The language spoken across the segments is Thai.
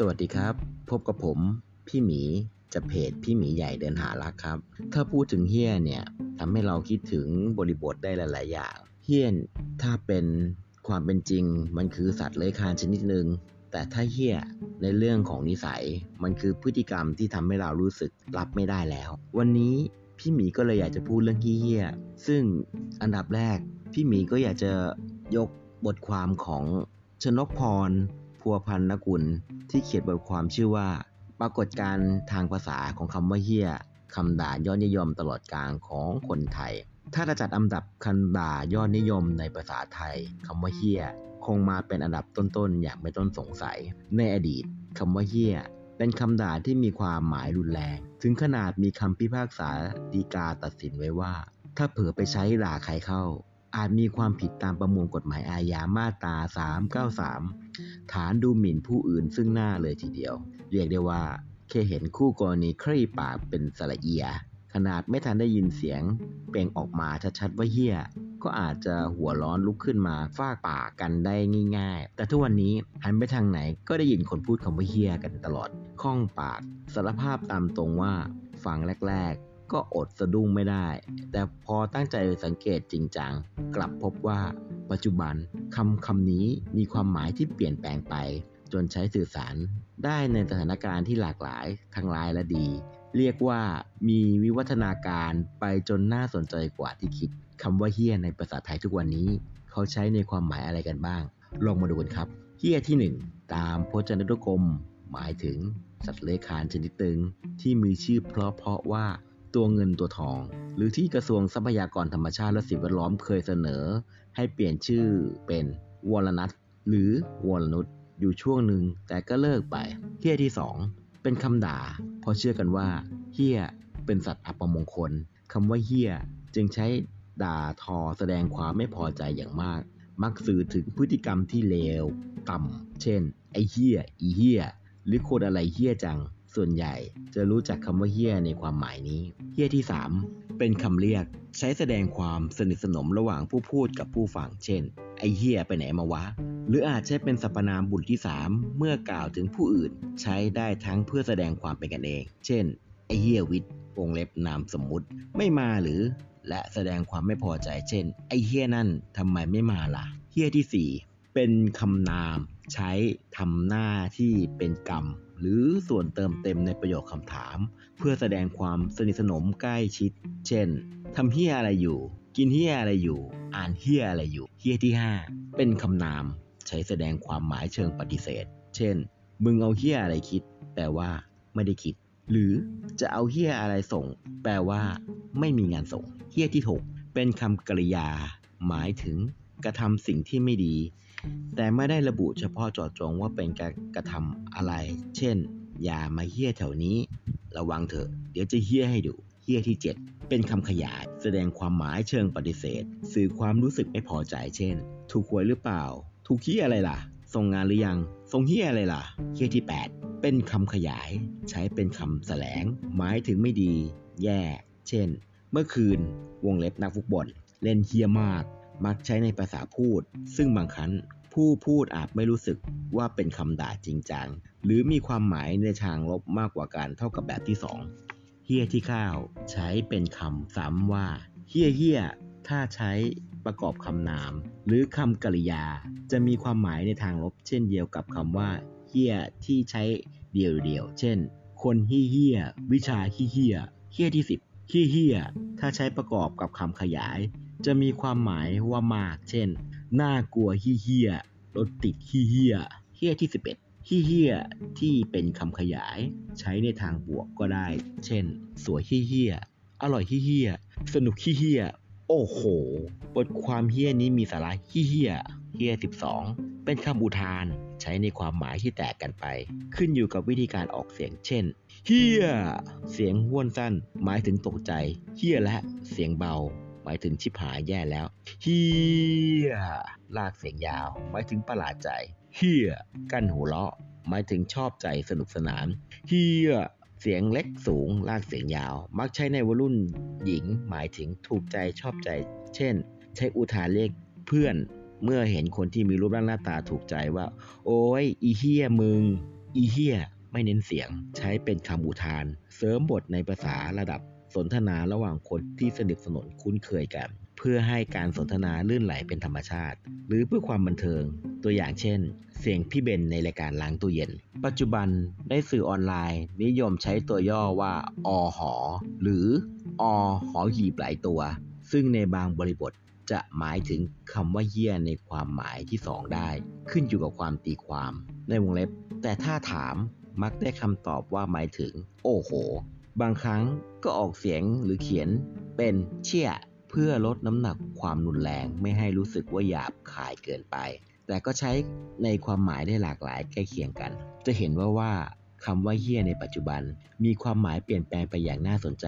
สวัสดีครับ พบกับผมพี่หมีจากเพจพี่หมีใหญ่เดินหารักครับ ถ้าพูดถึงเฮี้ยเนี่ยทำให้เราคิดถึงบริบทได้หลาย ๆ อย่าง เฮี้ยนถ้าเป็นความเป็นจริงมันคือสัตว์เลื้อยคลานชนิดหนึ่งแต่ถ้าเฮี้ยในเรื่องของนิสัย มันคือพฤติกรรมที่ทำให้เรารู้สึกรับไม่ได้แล้ว วันนี้พี่หมีก็เลยอยากจะพูดเรื่องเฮี้ยซึ่งอันดับแรกพี่หมีก็อยากจะยกบทความของชนกพร พัวพันนกุลที่เขียนบทความชื่อว่า ปรากฏการณ์ทางภาษาของคำว่าเฮี้ยคำด่ายอดนิยมตลอดกาลของคนไทย ถ้าจะจัดอันดับคำด่ายอดนิยมในภาษาไทยคำว่าเฮี้ยคงมาเป็นอันดับต้นๆ อย่างไม่ต้นสงสัย ในอดีตคำว่าเฮี้ยเป็นคำด่าที่มีความหมายรุนแรง ถึงขนาดมีคำพิพากษาฎีกาตัดสินไว้ว่า ถ้าเผลอไปใช้ด่าใครเข้า อาจมีความผิดตามประมวลกฎหมายอาญามาตรา 393 ฐานดูหมิ่นผู้อื่นซึ่งหน้าเลยทีเดียว เรียกได้ว่าแค่เห็นคู่กรณีคลี่ปากเป็นสระเอีย ขนาดไม่ทันได้ยินเสียง เป่งออกมาชัดๆว่าเฮี้ยก็อาจจะหัวร้อนลุกขึ้นมาฟาดปากกันได้ง่าย ๆ แต่ทุกวันนี้หันไปทางไหนก็ได้ยินคนพูดคำว่าเฮี้ยกันตลอดคล่องปากสารภาพตามตรงว่าฟังแรก ๆ ก็อดสะดุ้งไม่ได้ แต่พอตั้งใจสังเกตจริงจังกลับพบว่าปัจจุบันคำคำนี้มีความหมายที่เปลี่ยนแปลงไป จนใช้สื่อสารได้ในสถานการณ์ที่หลากหลายทั้งร้ายและดี เรียกว่ามีวิวัฒนาการไปจนน่าสนใจกว่าที่คิดคำว่าเฮี้ยในภาษาไทยทุกวันนี้ เขาใช้ในความหมายอะไรกันบ้าง ลองมาดูกันครับเฮี้ยที่หนึ่งตามพจนานุกรม หมายถึงสัตว์เลื้อยคลานชนิดตึงที่มีชื่อเพราะเพราะว่า ตัวเงินตัวทอง หรือที่กระทรวงทรัพยากรธรรมชาติและสิ่งแวดล้อมเคยเสนอ ให้เปลี่ยนชื่อเป็นวอลนัทหรือวอลนุชอยู่ช่วงหนึ่งแต่ก็เลิกไปเฮี้ยที่สองเป็นคำด่า เพราะเชื่อกันว่าเฮี้ยเป็นสัตว์อัปมงคลคำว่าเฮี้ยจึงใช้ด่าทอแสดงความไม่พอใจอย่างมาก มักสื่อถึงพฤติกรรมที่เลว ต่ำ เช่น ไอเฮี้ย อีเฮี้ย หรือคนอะไรเฮี้ยจัง ส่วนใหญ่จะรู้จักคำว่าเฮี้ยในความหมายนี้ เฮี้ยที่ 3 เป็นคำเรียก ใช้แสดงความสนิทสนมระหว่างผู้พูดกับผู้ฟัง เช่น ไอเฮี้ยไปไหนมาวะ หรืออาจใช้เป็นสรรพนามบุตรที่ 3 เมื่อกล่าวถึงผู้อื่น ใช้ได้ทั้งเพื่อแสดงความเป็นกันเอง เช่น ไอเฮี้ยวิทย์วงเล็บนามสมมุติ ไม่มาหรือ และแสดงความไม่พอใจ เช่น ไอ้เฮี้ยนั่นทำไมไม่มาล่ะ เฮี้ยที่ 4 เป็นคำนาม ใช้ทำหน้าที่เป็นกรรม หรือส่วนเติมเต็มในประโยคคำถาม เพื่อแสดงความสนิทสนมใกล้ชิด เช่นทำเฮี้ยอะไรอยู่ กินเฮี้ยอะไรอยู่ อ่านเฮี้ยอะไรอยู่เฮี้ยที่ 5 เป็นคำนาม ใช้แสดงความหมายเชิงปฏิเสธ เช่น มึงเอาเฮี้ยอะไรคิด แปลว่า ไม่ได้คิด หรือจะเอาเฮี้ยอะไรส่ง แปลว่า ไม่มีงานส่งเฮี้ยที่ 6 เป็นคำกริยา หมายถึงกระทำสิ่งที่ไม่ดี แต่ไม่ได้ระบุเฉพาะเจาะจงว่าเป็นการกระทำอะไร เช่น อย่ามาเฮี้ยแถวนี้ ระวังเถอะ เดี๋ยวจะเฮี้ยให้ดูเฮี้ยที่ 7 เป็นคำขยาย แสดงความหมายเชิงปฏิเสธ สื่อความรู้สึกไม่พอใจ เช่น ถูกหวยหรือเปล่า ถูกเฮี้ยอะไรล่ะ ส่งงานหรือยัง ส่งเฮี้ยอะไรล่ะเฮี้ยที่ 8 เป็นคำขยาย ใช้เป็นคำแสลง หมายถึงไม่ดี แย่ เช่น เมื่อคืน วงเล็บนักฟุตบอลเล่นเฮี้ยมาก มักใช้ในภาษาพูด ซึ่งบางครั้งผู้พูดอาจไม่รู้สึกว่าเป็นคำด่าจริงจังหรือมีความหมายในทางลบมากกว่าการเท่ากับแบบที่2เฮี้ยที่ข้าวใช้เป็นคำซ้ำว่าเฮี้ยเฮี้ยถ้าใช้ประกอบคำนาม หรือคำกริยา จะมีความหมายในทางลบ เช่นเดียวกับคำว่าเฮี้ยที่ใช้เดียวๆเช่น คนเฮี้ยเฮี้ยวิชาเฮี้ยเฮี้ยเฮี้ยที่ 10เฮี้ยเฮี้ยถ้าใช้ประกอบกับคำขยาย จะมีความหมายว่ามาก เช่น น่ากลัวเฮี้ยเฮี้ยรถติดเฮี้ยเฮี้ยเฮี้ยที่ 11เฮี้ยเฮี้ยที่เป็นคำขยาย ใช้ในทางบวกก็ได้ เช่น สวยเฮี้ยเฮี้ยอร่อยเฮี้ยเฮี้ยสนุกเฮี้ยเฮี้ยโอ้โห บทความเฮี้ยนี้มีสาระเฮี้ยเฮี้ยเฮี้ย12 เป็นคำอุทานใช้ในความหมายที่แตกกันไป ขึ้นอยู่กับวิธีการออกเสียง เช่นเฮี้ย เสียงห้วนสั้น หมายถึงตกใจเฮี้ยและ เสียงเบา หมายถึงชิบหายแย่แล้วเฮียลากเสียงยาว หมายถึงประหลาดใจเฮียกั้นหัวเราะ หมายถึงชอบใจสนุกสนานเฮียเสียงเล็กสูง ลากเสียงยาว มักใช้ในวัยรุ่นหญิง หมายถึงถูกใจชอบใจ เช่น ใช้อุทานเรียกเพื่อนเมื่อเห็นคนที่มีรูปร่างหน้าตาถูกใจว่า โอ้ยอีเฮียมึง อีเฮียไม่เน้นเสียง ใช้เป็นคำอุทาน เสริมบทในภาษาระดับ สนทนาระหว่างคนที่สนิทสนมคุ้นเคยกัน เพื่อให้การสนทนาลื่นไหลเป็นธรรมชาติ หรือเพื่อความบันเทิง ตัวอย่างเช่น เสียงพี่เบนในรายการล้างตู้เย็น ปัจจุบันได้สื่อออนไลน์ นิยมใช้ตัวย่อว่าอหอ หรืออหอหีบหลายตัว ซึ่งในบางบริบทจะหมายถึงคำว่าเหี้ยในความหมายที่สองได้ ขึ้นอยู่กับความตีความ ในวงเล็บ แต่ถ้าถามมักได้คำตอบว่าหมายถึง โอ้โห บางครั้งก็ออกเสียงหรือเขียนเป็นเชี่ยเพื่อลดน้ำหนักความรุนแรงไม่ให้รู้สึกว่าหยาบคายเกินไป แต่ก็ใช้ในความหมายได้หลากหลายใกล้เคียงกัน จะเห็นว่าว่าคำว่าเฮี้ยในปัจจุบัน มีความหมายเปลี่ยนแปลงไปอย่างน่าสนใจ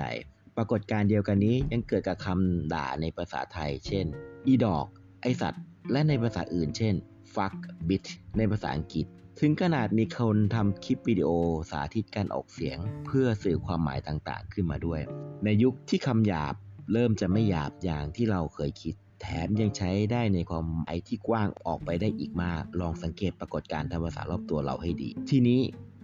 ปรากฏการเดียวกันนี้ยังเกิดกับคำด่าในภาษาไทย เช่น อีดอก ไอสัตว์ และในภาษาอื่น เช่น fuck bitch ในภาษาอังกฤษ ถึงขนาดมีคนทำคลิปวิดีโอสาธิตการออกเสียง เพื่อสื่อความหมายต่างๆ ขึ้นมาด้วย ในยุคที่คำหยาบเริ่มจะไม่หยาบอย่างที่เราเคยคิด แถมยังใช้ได้ในความหมายที่กว้างออกไปได้อีกมาก ลองสังเกตปรากฏการณ์ทางภาษารอบตัวเราให้ดี ทีนี้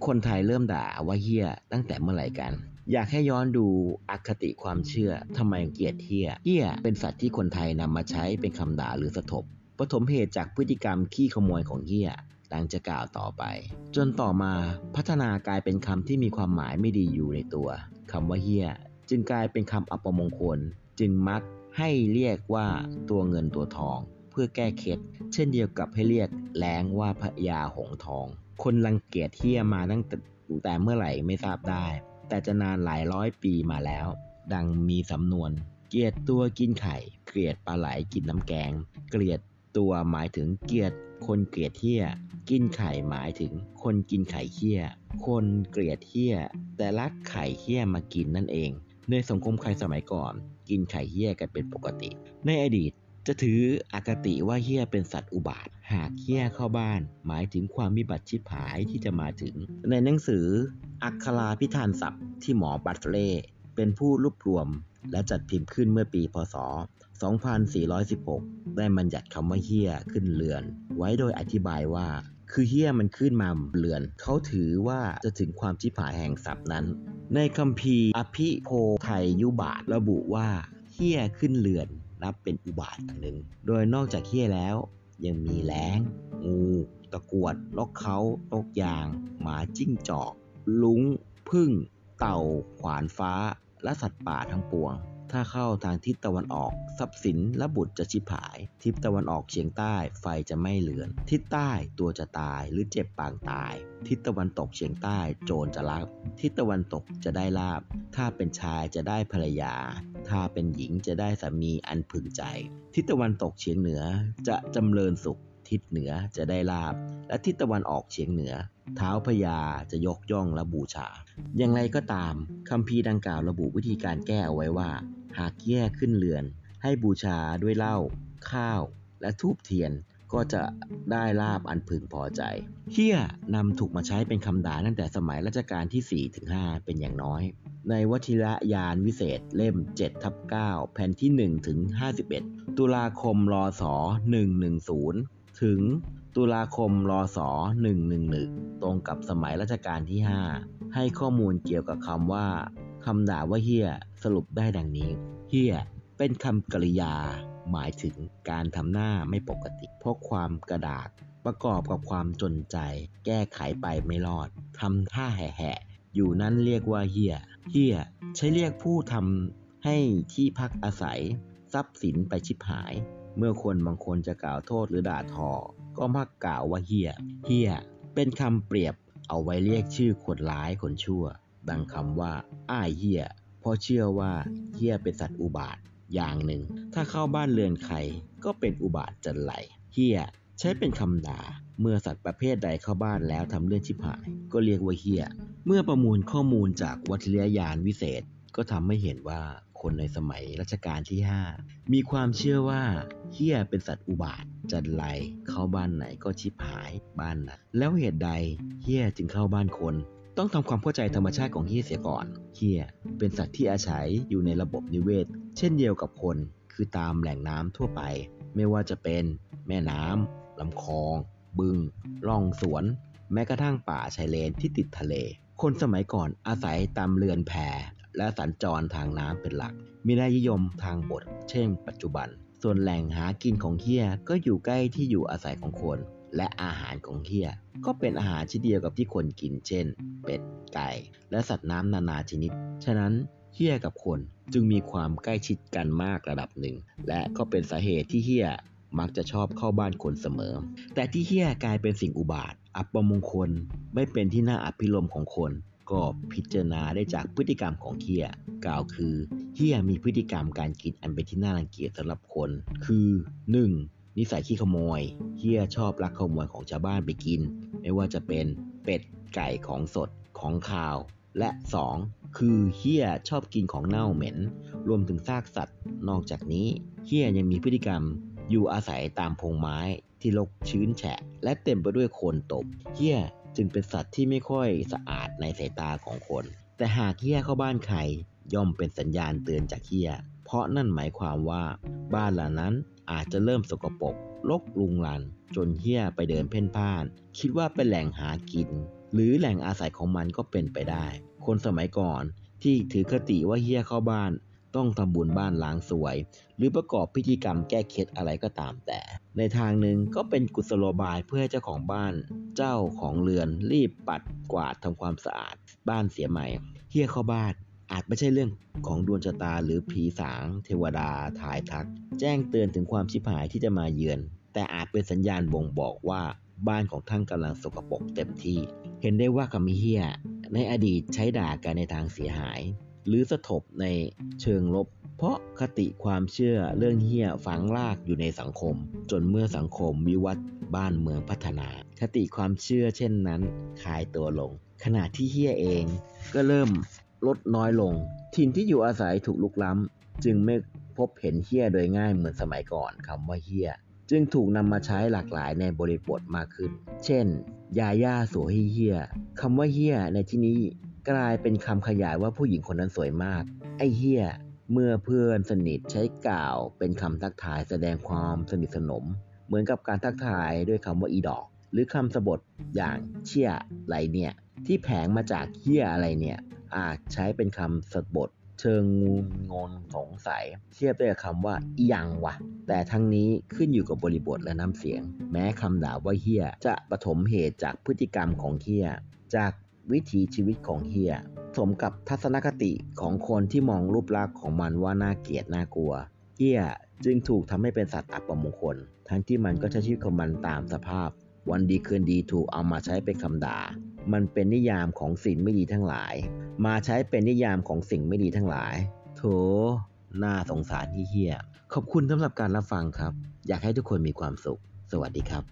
คนไทยเริ่มด่าว่าเฮี้ยตั้งแต่เมื่อไหร่กัน อยากให้ย้อนดูอคติความเชื่อทำไมเกลียดเฮี้ยเฮี้ยเป็นสัตว์ที่คนไทยนำมาใช้เป็นคำด่าหรือสะทบปฐมเหตุจากพฤติกรรมขี้ขโมยของเฮี้ย ดังจะกล่าวต่อไป จนต่อมาพัฒนากลายเป็นคำที่มีความหมายไม่ดีอยู่ในตัวคำว่าเฮี้ยจึงกลายเป็นคำอัปมงคล จึงมักให้เรียกว่าตัวเงินตัวทอง เพื่อแก้เคล็ดเช่นเดียวกับให้เรียกแล้งว่าพญาหงทอง คนรังเกียจเฮี้ยมาตั้งแต่เมื่อไหร่ไม่ทราบได้ แต่จะนานหลายร้อยปีมาแล้ว ดังมีสำนวน เกลียดตัวกินไข่ เกลียดปลาไหลกินน้ำแกง เกลียด ตัวหมายถึงเกลียดคนเกลียดเฮี้ยกินไข่หมายถึงคนกินไข่เฮี้ยคนเกลียดเฮี้ยแต่รักไข่เฮี้ยมากินนั่นเอง ในสังคมไทยสมัยก่อน กินไข่เฮี้ยกันเป็นปกติ ในอดีตจะถืออคติว่าเฮี้ยเป็นสัตว์อุบาท หากเฮี้ยเข้าบ้าน หมายถึงความมิบัติชิบหายที่จะมาถึง ในหนังสืออัคราพิธานศัพท์ที่หมอบัตเล่เป็นผู้รวบรวม และจัดพิมพ์ขึ้นเมื่อปีพศ 2416 ได้บัญญัติคำว่าเฮี้ยขึ้นเรือน ไว้โดยอธิบายว่า คือเฮี้ยมันขึ้นมาเรือน เขาถือว่าจะถึงความชิบหายแห่งศัพท์นั้น ในคัมภีร์อภิโพไทยยุบาทระบุว่าเฮี้ยขึ้นเรือนนับเป็นอุบาทอย่างหนึ่ง โดยนอกจากเฮี้ยแล้ว ยังมีแล้ง งู ตะกวดนกเขานกยาง หมาจิ้งจอก ลุงพึ่ง เต่า ขวานฟ้า และสัตว์ป่าทั้งปวง ถ้าเข้าทางทิศตะวันออก ทรัพย์สินและบุตรจะชิบหาย ทิศตะวันออกเฉียงใต้ไฟจะไม่เลือน ทิศใต้ตัวจะตายหรือเจ็บปางตาย ทิศตะวันตกเฉียงใต้โจรจะลัก ทิศตะวันตกจะได้ลาบ ถ้าเป็นชายจะได้ภรรยา ถ้าเป็นหญิงจะได้สามีอันพึงใจ ทิศตะวันตกเฉียงเหนือจะจำเริญสุข ทิศเหนือจะได้ลาบ และทิศตะวันออกเฉียงเหนือ เท้าพญาจะยกย่องและบูชา อย่างไรก็ตามคัมภีร์ดังกล่าวระบุวิธีการแก้เอาไว้ว่า หากแย่ขึ้นเรือน ให้บูชาด้วยเหล้าข้าว และทูบเทียนก็จะได้ลาบอันพึงพอใจเฮี้ยนำถูกมาใช้เป็นคำด่าตั้งแต่สมัยรัชกาลที่ 4 ถึง 5 เป็นอย่างน้อย ในวัชิระยานวิเศษเล่ม 7 ทับ 9 แผ่นที่ 1 ถึง 51 ตุลาคมรศ110 ถึงตุลาคมรศ111 ตรงกับสมัยรัชกาลที่ 5 ให้ข้อมูลเกี่ยวกับคำว่าคำด่าว่าเฮี้ยสรุปได้ดังนี้เฮี้ยเป็นคำกริยา หมายถึงการทำหน้าไม่ปกติเพราะความกระดากประกอบกับความจนใจ แก้ไขไปไม่รอดทำท่าแห่ๆอยู่นั้นเรียกว่าเฮี้ยเฮี้ยใช้เรียกผู้ทำให้ที่พักอาศัย ทรัพย์สินไปชิบหาย เมื่อคนบางคนจะกล่าวโทษหรือด่าทอ ก็มักกล่าวว่าเฮี้ยเฮี้ยเป็นคำเปรียบเอาไว้เรียกชื่อคนร้ายคนชั่ว ดังคำว่า อ้ายเฮี้ยเพราะเชื่อว่าเฮี้ยเป็นสัตว์อุบาทอย่างหนึ่ง ถ้าเข้าบ้านเรือนใครก็เป็นอุบาทจันไรเฮี้ยใช้เป็นคำด่าเมื่อสัตว์ประเภทใดเข้าบ้านแล้วทำเรื่องชิบหาย ก็เรียกว่าเฮี้ยเมื่อประมวลข้อมูลจากวัทยายานวิเศษ ก็ทำให้เห็นว่า คนในสมัยรัชกาลที่ 5 มีความเชื่อว่าเฮี้ยเป็นสัตว์อุบาทจันไรเข้าบ้านไหนก็ชิบหายบ้านนั้นแล้วเหตุใดเฮี้ยจึงเข้าบ้านคนต้องทำความเข้าใจธรรมชาติของเฮี้ยเสียก่อน เฮี้ยเป็นสัตว์ที่อาศัยอยู่ในระบบนิเวศ เช่นเดียวกับคน คือตามแหล่งน้ำทั่วไป ไม่ว่าจะเป็นแม่น้ำลำคลอง บึง ร่องสวน แม้กระทั่งป่าชายเลนที่ติดทะเล คนสมัยก่อนอาศัยตามเรือนแพ และสัญจรทางน้ำเป็นหลัก มีได้นิยมทางบท เช่น ปัจจุบัน ส่วนแหล่งหากินของเฮียก็อยู่ใกล้ที่อยู่อาศัยของคน และอาหารของเฮียก็เป็นอาหารชนิดเดียวกับที่คนกิน เช่น เป็ด ไก่ และสัตว์น้ำนานาชนิด ฉะนั้นเฮียกับคนจึงมีความใกล้ชิดกันมากระดับหนึ่ง และก็เป็นสาเหตุที่เฮียมักจะชอบเข้าบ้านคนเสมอ แต่ที่เฮียกลายเป็นสิ่งอุบาท อัปมงคล ไม่เป็นที่น่าอภิรมของคน ก็พิจารณาได้จากพฤติกรรมของเฮียกล่าวคือเฮียมีพฤติกรรมการกินอันเป็นที่น่ารังเกียจสำหรับคน คือ 1. นิสัยขี้ขโมยเฮียชอบลักขโมยของชาวบ้านไปกิน ไม่ว่าจะเป็นเป็ดไก่ของสดของคาว และ 2. คือเฮียชอบกินของเน่าเหม็น รวมถึงซากสัตว์ นอกจากนี้เฮียยังมีพฤติกรรมอยู่อาศัยตามพงไม้ที่รกชื้นแฉะ และเต็มไปด้วยโคลนตบเฮีย จึงเป็นสัตว์ที่ไม่ค่อยสะอาดในสายตาของคน แต่หากเฮียเข้าบ้านใครย่อมเป็นสัญญาณเตือนจากเฮียเพราะนั่นหมายความว่า บ้านหลังนั้นอาจจะเริ่มสกปรกรกลุงลัน จนเฮียไปเดินเพ่นพ่าน คิดว่าเป็นแหล่งหากิน หรือแหล่งอาศัยของมันก็เป็นไปได้ คนสมัยก่อนที่ถือคติว่าเฮียเข้าบ้าน ต้องทำบุญบ้านล้างสวย หรือประกอบพิธีกรรมแก้เคล็ดอะไรก็ตามแต่ ในทางหนึ่งก็เป็นกุศโลบายเพื่อให้เจ้าของบ้าน เจ้าของเรือนรีบปัดกวาดทำความสะอาด บ้านเสียใหม่เฮียเข้าบ้านอาจไม่ใช่เรื่องของดวงชะตาหรือผีสาง เทวดาถ่ายทัก แจ้งเตือนถึงความชิบหายที่จะมาเยือน แต่อาจเป็นสัญญาณบ่งบอกว่าบ้านของท่านกำลังสกปรกเต็มที่ เห็นได้ว่าคำเฮียในอดีตใช้ด่ากันในทางเสียหาย หรือสะทบในเชิงลบ เพราะคติความเชื่อเรื่องเฮี้ยฝังรากอยู่ในสังคม จนเมื่อสังคมวิวัฒน์บ้านเมืองพัฒนา คติความเชื่อเช่นนั้นคลายตัวลง ขณะที่เฮี้ยเองก็เริ่มลดน้อยลง ถิ่นที่อยู่อาศัยถูกลุกล้ำ จึงไม่พบเห็นเฮี้ยโดยง่ายเหมือนสมัยก่อนคำว่าเฮี้ยจึงถูกนำมาใช้หลากหลายในบริบทมากขึ้น เช่น ยาย่าสวยเฮี้ยคำว่าเฮี้ยในที่นี้ กลายเป็นคำขยายว่าผู้หญิงคนนั้นสวยมาก ไอ้เฮียเมื่อเพื่อนสนิทใช้กล่าวเป็นคำทักทายแสดงความสนิทสนม เหมือนกับการทักทายด้วยคำว่าอีดอก หรือคำสบทอย่างเชี่ยไรเนี่ย ที่แผงมาจากเฮียอะไรเนี่ย อาจใช้เป็นคำสบทเชิงงูงนสงสัย เทียบได้กับคำว่าอียังวะ แต่ทั้งนี้ขึ้นอยู่กับบริบทและน้ำเสียง แม้คำด่าว่าเฮียจะปฐมเหตุจากพฤติกรรมของเฮียจาก วิถีชีวิตของเฮีย สมกับทัศนคติของคนที่มองรูปลักษณ์ของมันว่าน่าเกลียดน่ากลัว เฮียจึงถูกทำให้เป็นสัตว์อัปมงคล ทั้งที่มันก็ใช้ชีวิตของมันตามสภาพ วันดีคืนดีถูกเอามาใช้เป็นคำด่า มันเป็นนิยามของสิ่งไม่ดีทั้งหลาย มาใช้เป็นนิยามของสิ่งไม่ดีทั้งหลาย โถน่าสงสารที่เฮียขอบคุณสำหรับการรับฟังครับ อยากให้ทุกคนมีความสุข สวัสดีครับ